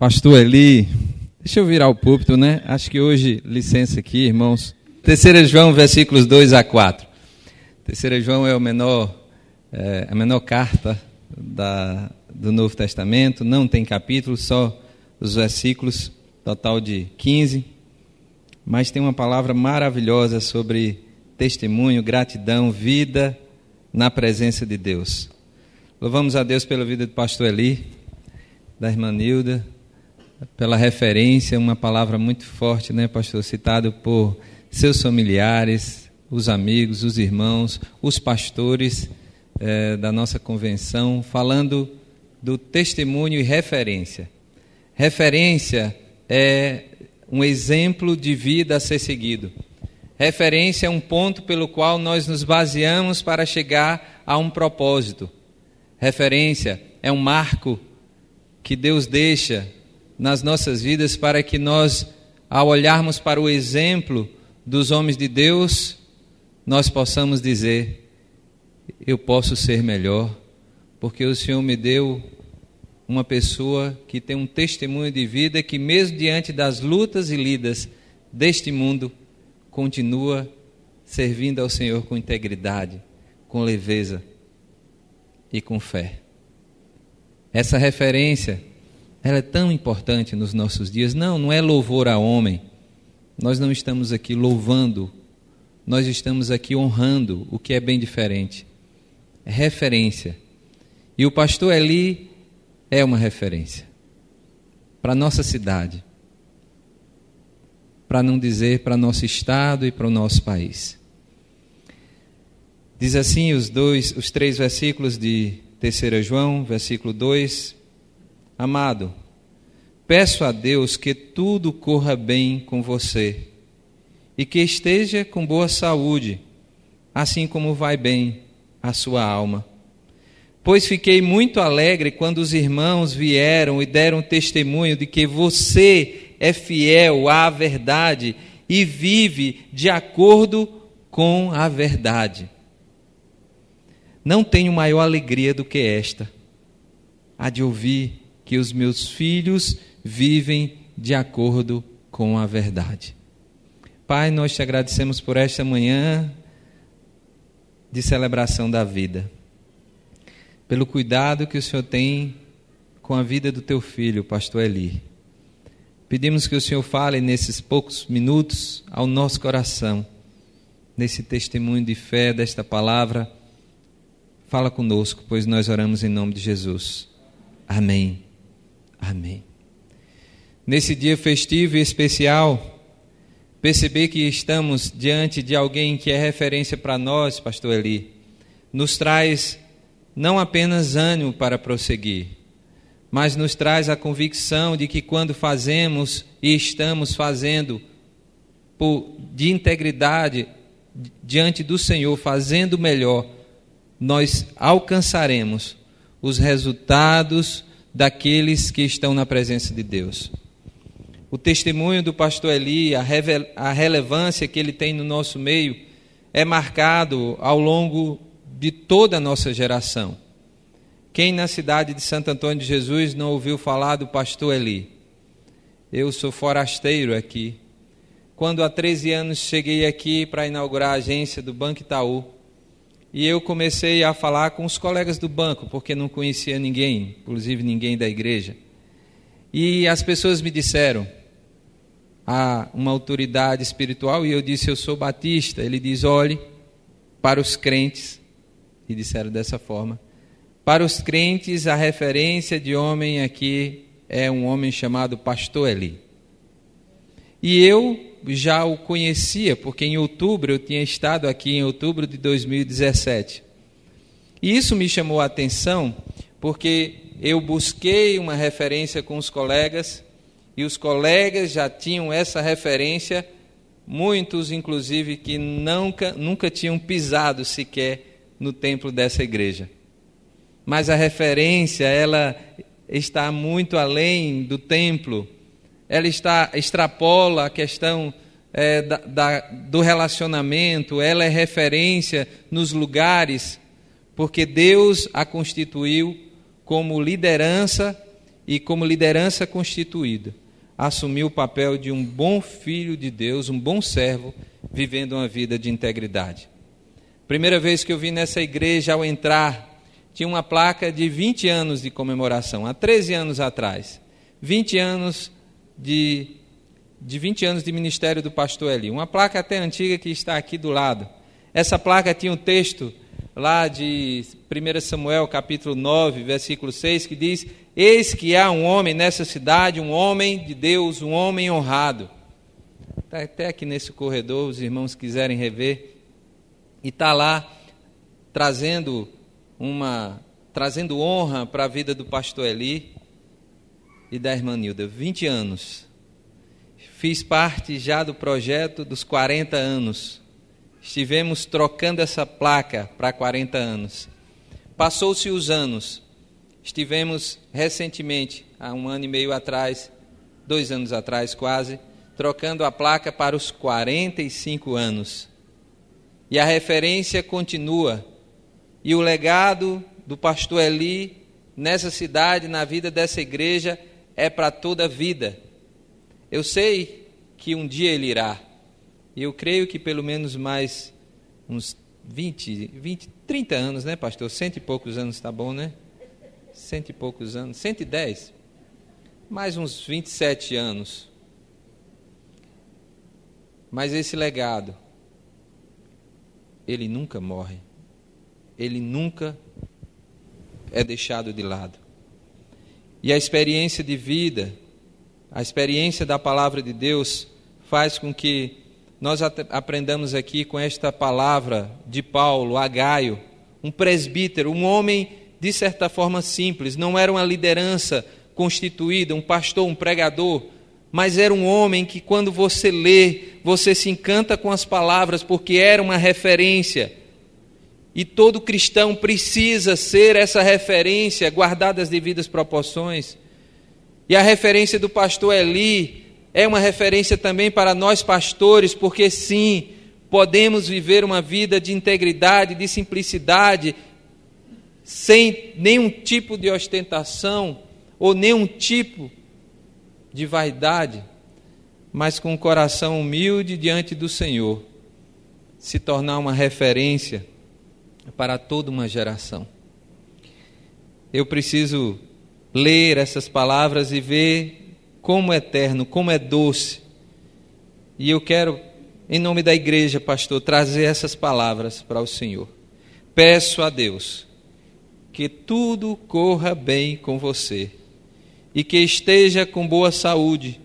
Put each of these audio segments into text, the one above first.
Pastor Eli, deixa eu virar o púlpito, né? Acho que hoje, licença aqui, irmãos. Terceira João, versículos 2 a 4. Terceira João é, menor, é a menor carta da, do Novo Testamento, não tem capítulo, só os versículos, total de 15. Mas tem uma palavra maravilhosa sobre testemunho, gratidão, vida na presença de Deus. Louvamos a Deus pela vida do pastor Eli, da irmã Nilda, pela referência, uma palavra muito forte, né, pastor? Citado por seus familiares, os amigos, os irmãos, os pastores eh, da nossa convenção, falando do testemunho e referência. Referência é um exemplo de vida a ser seguido. Referência é um ponto pelo qual nós nos baseamos para chegar a um propósito. Referência é um marco que Deus deixa nas nossas vidas para que nós, ao olharmos para o exemplo dos homens de Deus, nós possamos dizer: eu posso ser melhor, porque o Senhor me deu uma pessoa que tem um testemunho de vida que, mesmo diante das lutas e lidas deste mundo, continua servindo ao Senhor com integridade, com leveza e com fé. Essa referência ela é tão importante nos nossos dias. Não, não é louvor a homem. Nós não estamos aqui louvando, nós estamos aqui honrando, o que é bem diferente. É referência. E o pastor Eli é uma referência para a nossa cidade, para não dizer para nosso estado e para o nosso país. Diz assim os dois, os três versículos de 3 João, versículo 2, Amado, peço a Deus que tudo corra bem com você e que esteja com boa saúde, assim como vai bem a sua alma. Pois fiquei muito alegre quando os irmãos vieram e deram testemunho de que você é fiel à verdade e vive de acordo com a verdade. Não tenho maior alegria do que esta, a de ouvir que os meus filhos vivem de acordo com a verdade. Pai, nós te agradecemos por esta manhã de celebração da vida, pelo cuidado que o Senhor tem com a vida do teu filho, pastor Eli. Pedimos que o Senhor fale nesses poucos minutos ao nosso coração, nesse testemunho de fé desta palavra. Fala conosco, pois nós oramos em nome de Jesus. Amém. Amém. Nesse dia festivo e especial, perceber que estamos diante de alguém que é referência para nós, Pastor Eli, nos traz não apenas ânimo para prosseguir, mas nos traz a convicção de que quando fazemos e estamos fazendo por, de integridade diante do Senhor, fazendo melhor, nós alcançaremos os resultados daqueles que estão na presença de Deus. O testemunho do pastor Eli, a, a relevância que ele tem no nosso meio, é marcado ao longo de toda a nossa geração. Quem na cidade de Santo Antônio de Jesus não ouviu falar do pastor Eli? Eu sou forasteiro aqui. Quando há 13 anos cheguei aqui para inaugurar a agência do Banco Itaú, e eu comecei a falar com os colegas do banco, porque não conhecia ninguém, inclusive ninguém da igreja. E as pessoas me disseram, há uma autoridade espiritual, e eu disse, eu sou batista. Ele diz, olhe para os crentes, e disseram dessa forma, para os crentes a referência de homem aqui é um homem chamado Pastor Eli. E eu já o conhecia, porque em outubro eu tinha estado aqui em outubro de 2017. E isso me chamou a atenção, porque eu busquei uma referência com os colegas e os colegas já tinham essa referência, muitos inclusive que nunca, nunca tinham pisado sequer no templo dessa igreja. Mas a referência, ela está muito além do templo ela está, extrapola a questão é, da, da, do relacionamento, ela é referência nos lugares, porque Deus a constituiu como liderança e, como liderança constituída, assumiu o papel de um bom filho de Deus, um bom servo, vivendo uma vida de integridade. Primeira vez que eu vi nessa igreja, ao entrar, tinha uma placa de 20 anos de comemoração, há 13 anos atrás. 20 anos de, de 20 anos de ministério do pastor Eli. Uma placa até antiga que está aqui do lado. Essa placa tinha um texto lá de 1 Samuel capítulo 9, versículo 6, que diz: Eis que há um homem nessa cidade, um homem de Deus, um homem honrado. Está até aqui nesse corredor, os irmãos quiserem rever. E está lá trazendo uma trazendo honra para a vida do pastor Eli e da irmã Nilda. 20 anos. Fiz parte já do projeto dos 40 anos estivemos trocando essa placa para 40 anos. Passou-se os anos, estivemos recentemente, há um ano e meio atrás, dois anos atrás quase, trocando a placa para os 45 anos. E a referência continua. E o legado do pastor Eli nessa cidade, na vida dessa igreja, é para toda a vida. Eu sei que um dia ele irá. E eu creio que pelo menos mais uns 20, 20, 30 anos, né, pastor? Cento e poucos anos está bom, né? Cento e poucos anos, 110. Mais uns 27 anos. Mas esse legado, ele nunca morre. Ele nunca é deixado de lado. E a experiência de vida, a experiência da palavra de Deus, faz com que nós aprendamos aqui com esta palavra de Paulo a Gaio, um presbítero, um homem de certa forma simples, não era uma liderança constituída, um pastor, um pregador, mas era um homem que quando você lê, você se encanta com as palavras, porque era uma referência. E todo cristão precisa ser essa referência, guardada as devidas proporções. E a referência do pastor Eli é uma referência também para nós pastores, porque sim, podemos viver uma vida de integridade, de simplicidade, sem nenhum tipo de ostentação ou nenhum tipo de vaidade, mas com um coração humilde diante do Senhor, se tornar uma referência para toda uma geração. Eu preciso ler essas palavras e ver como é eterno, como é doce. E eu quero, em nome da igreja, pastor, trazer essas palavras para o Senhor. Peço a Deus que tudo corra bem com você e que esteja com boa saúde,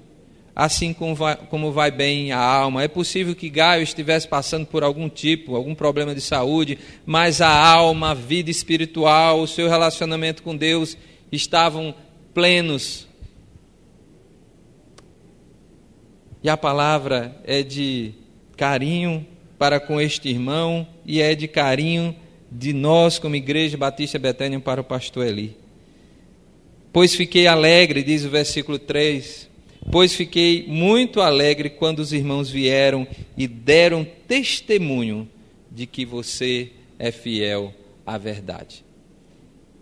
assim como vai, como vai bem a alma. É possível que Gaio estivesse passando por algum tipo, algum problema de saúde, mas a alma, a vida espiritual, o seu relacionamento com Deus estavam plenos E a palavra é de carinho para com este irmão e é de carinho de nós, como Igreja Batista Betânia, para o pastor Eli. Pois fiquei alegre, diz o versículo 3, pois fiquei muito alegre quando os irmãos vieram e deram testemunho de que você é fiel à verdade.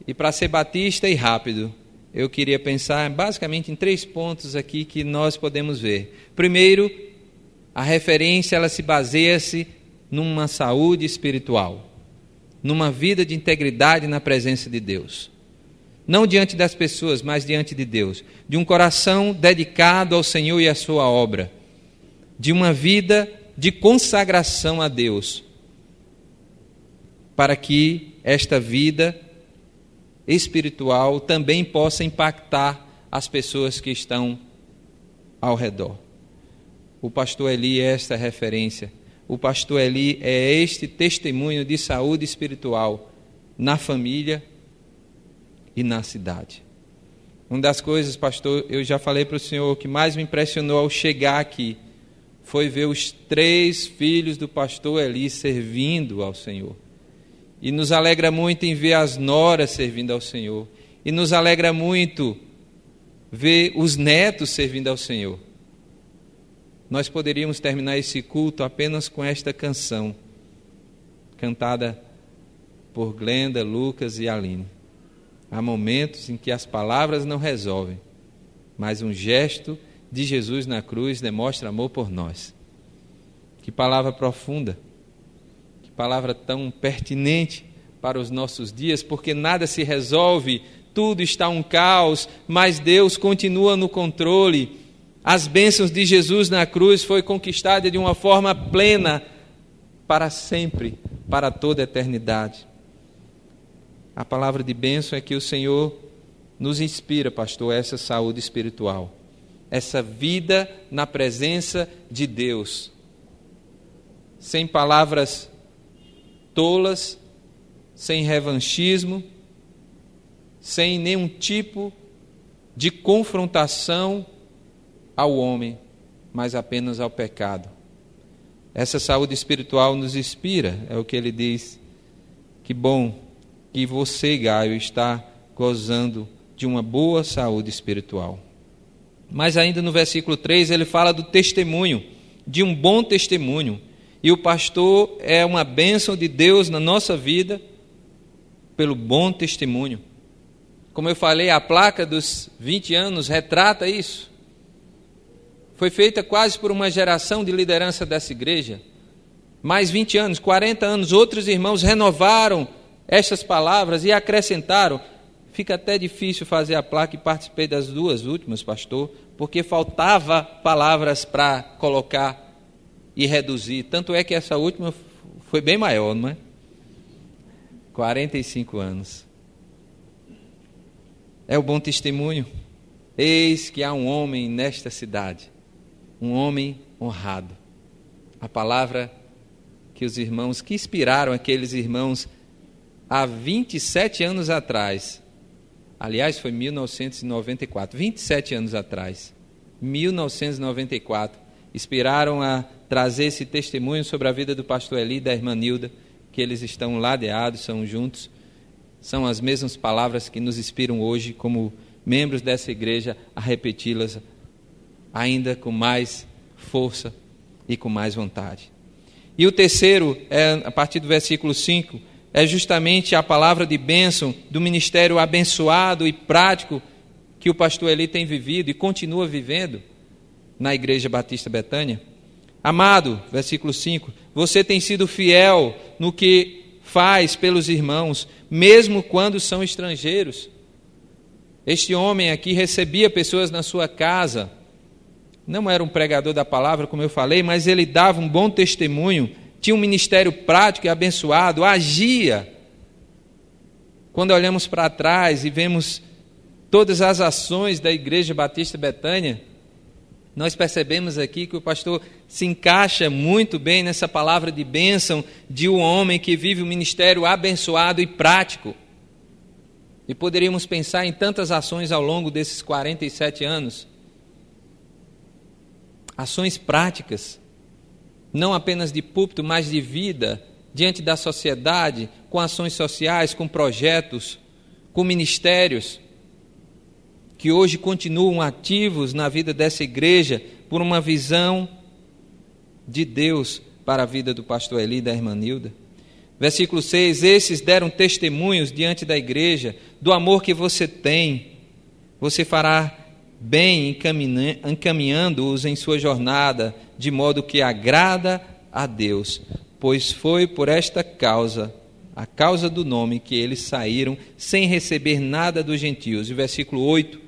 E para ser batista e rápido, eu queria pensar basicamente em três pontos aqui que nós podemos ver. Primeiro, a referência ela se baseia-se numa saúde espiritual, numa vida de integridade na presença de Deus. Não diante das pessoas, mas diante de Deus. De um coração dedicado ao Senhor e à sua obra. De uma vida de consagração a Deus. Para que esta vida espiritual também possa impactar as pessoas que estão ao redor. O pastor Eli é esta referência. O pastor Eli é este testemunho de saúde espiritual na família e na cidade. Uma das coisas, pastor, eu já falei para o senhor, que mais me impressionou ao chegar aqui foi ver os três filhos do pastor Eli servindo ao Senhor. E nos alegra muito em ver as noras servindo ao Senhor. E nos alegra muito ver os netos servindo ao Senhor. Nós poderíamos terminar esse culto apenas com esta canção, cantada por Glenda, Lucas e Aline. Há momentos em que as palavras não resolvem, mas um gesto de Jesus na cruz demonstra amor por nós. Que palavra profunda, que palavra tão pertinente para os nossos dias, porque nada se resolve, tudo está um caos, mas Deus continua no controle. As bênçãos de Jesus na cruz foi conquistada de uma forma plena para sempre, para toda a eternidade. A palavra de bênção é que o Senhor nos inspira, pastor, essa saúde espiritual, essa vida na presença de Deus, sem palavras tolas, sem revanchismo, sem nenhum tipo de confrontação ao homem, mas apenas ao pecado. Essa saúde espiritual nos inspira, é o que ele diz. Que bom que você, Gaio, está gozando de uma boa saúde espiritual. Mas ainda no versículo 3 ele fala do testemunho, de um bom testemunho. E o pastor é uma bênção de Deus na nossa vida pelo bom testemunho. Como eu falei, a placa dos 20 anos retrata isso. Foi feita quase por uma geração de liderança dessa igreja. Mais 20 anos, 40 anos, outros irmãos renovaram estas palavras e acrescentaram. Fica até difícil fazer a placa e participei das duas últimas, pastor, porque faltava palavras para colocar e reduzir. Tanto é que essa última foi bem maior, não é? 45 anos. É o bom testemunho. Eis que há um homem nesta cidade, um homem honrado. A palavra que os irmãos, que inspiraram aqueles irmãos há 27 anos atrás. Aliás, foi 1994, 27 anos atrás. 1994. Inspiraram a trazer esse testemunho sobre a vida do pastor Eli e da irmã Nilda que eles estão ladeados, são juntos. São as mesmas palavras que nos inspiram hoje, como membros dessa igreja, a repeti-las ainda com mais força e com mais vontade. E o terceiro, é, a partir do versículo 5, é justamente a palavra de bênção do ministério abençoado e prático que o pastor Eli tem vivido e continua vivendo na Igreja Batista Betânia. Amado, versículo 5, você tem sido fiel no que faz pelos irmãos, mesmo quando são estrangeiros. Este homem aqui recebia pessoas na sua casa. Não era um pregador da palavra, como eu falei, mas ele dava um bom testemunho, tinha um ministério prático e abençoado, agia. Quando olhamos para trás e vemos todas as ações da Igreja Batista Betânia, nós percebemos aqui que o pastor se encaixa muito bem nessa palavra de bênção de um homem que vive um ministério abençoado e prático. E poderíamos pensar em tantas ações ao longo desses 47 anos. Ações práticas, não apenas de púlpito, mas de vida, diante da sociedade, com ações sociais, com projetos, com ministérios que hoje continuam ativos na vida dessa igreja por uma visão de Deus para a vida do pastor Eli e da irmã Nilda. Versículo 6: Esses deram testemunhos diante da igreja do amor que você tem. Você fará bem encaminhando-os em sua jornada, de modo que agrada a Deus, pois foi por esta causa, a causa do nome, que eles saíram sem receber nada dos gentios. E versículo 8: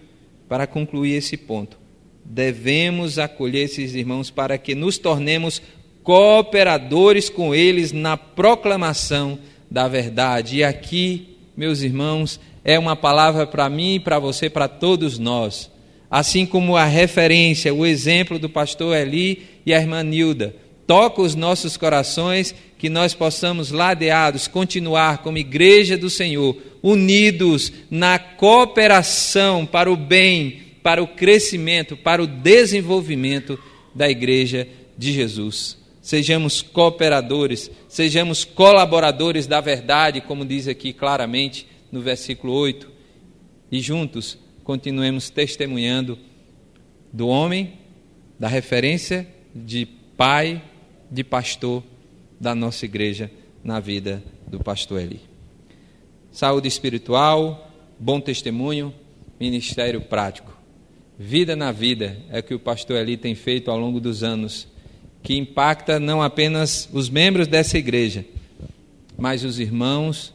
para concluir esse ponto, devemos acolher esses irmãos para que nos tornemos cooperadores com eles na proclamação da verdade. E aqui, meus irmãos, é uma palavra para mim e para você, para todos nós. Assim como a referência, o exemplo do pastor Eli e a irmã Nilda, toca os nossos corações, que nós possamos, ladeados, continuar como igreja do Senhor, unidos na cooperação para o bem, para o crescimento, para o desenvolvimento da igreja de Jesus. Sejamos cooperadores, sejamos colaboradores da verdade, como diz aqui claramente no versículo 8, e juntos continuemos testemunhando do homem, da referência de pai, de pastor da nossa igreja na vida do pastor Eli saúde espiritual, bom testemunho, ministério prático. Vida na vida é o que o pastor ali tem feito ao longo dos anos, que impacta não apenas os membros dessa igreja, mas os irmãos,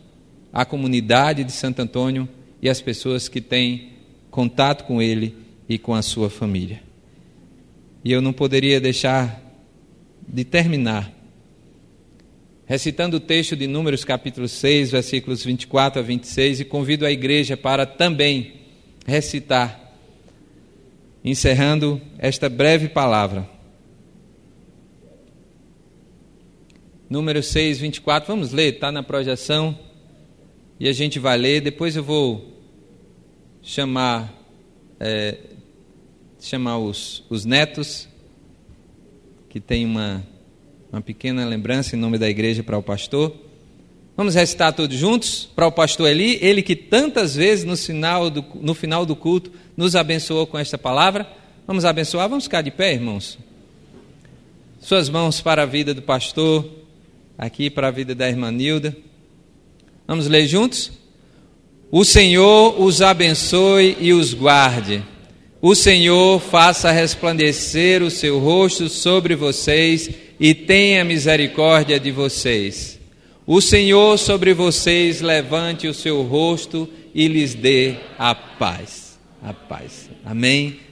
a comunidade de Santo Antônio e as pessoas que têm contato com ele e com a sua família. E eu não poderia deixar de terminar recitando o texto de Números capítulo 6, versículos 24 a 26 e convido a igreja para também recitar, encerrando esta breve palavra. Número 6, 24, vamos ler, está na projeção e a gente vai ler. Depois eu vou chamar, é, chamar os, os netos, que tem uma uma pequena lembrança em nome da igreja para o pastor. Vamos recitar todos juntos para o pastor Eli, ele que tantas vezes no final, do, no final do culto nos abençoou com esta palavra. Vamos abençoar, vamos ficar de pé, irmãos. Suas mãos para a vida do pastor, aqui para a vida da irmã Nilda. Vamos ler juntos? O Senhor os abençoe e os guarde. O Senhor faça resplandecer o seu rosto sobre vocês e tenha misericórdia de vocês. O Senhor sobre vocês levante o seu rosto e lhes dê a paz. A paz. Amém.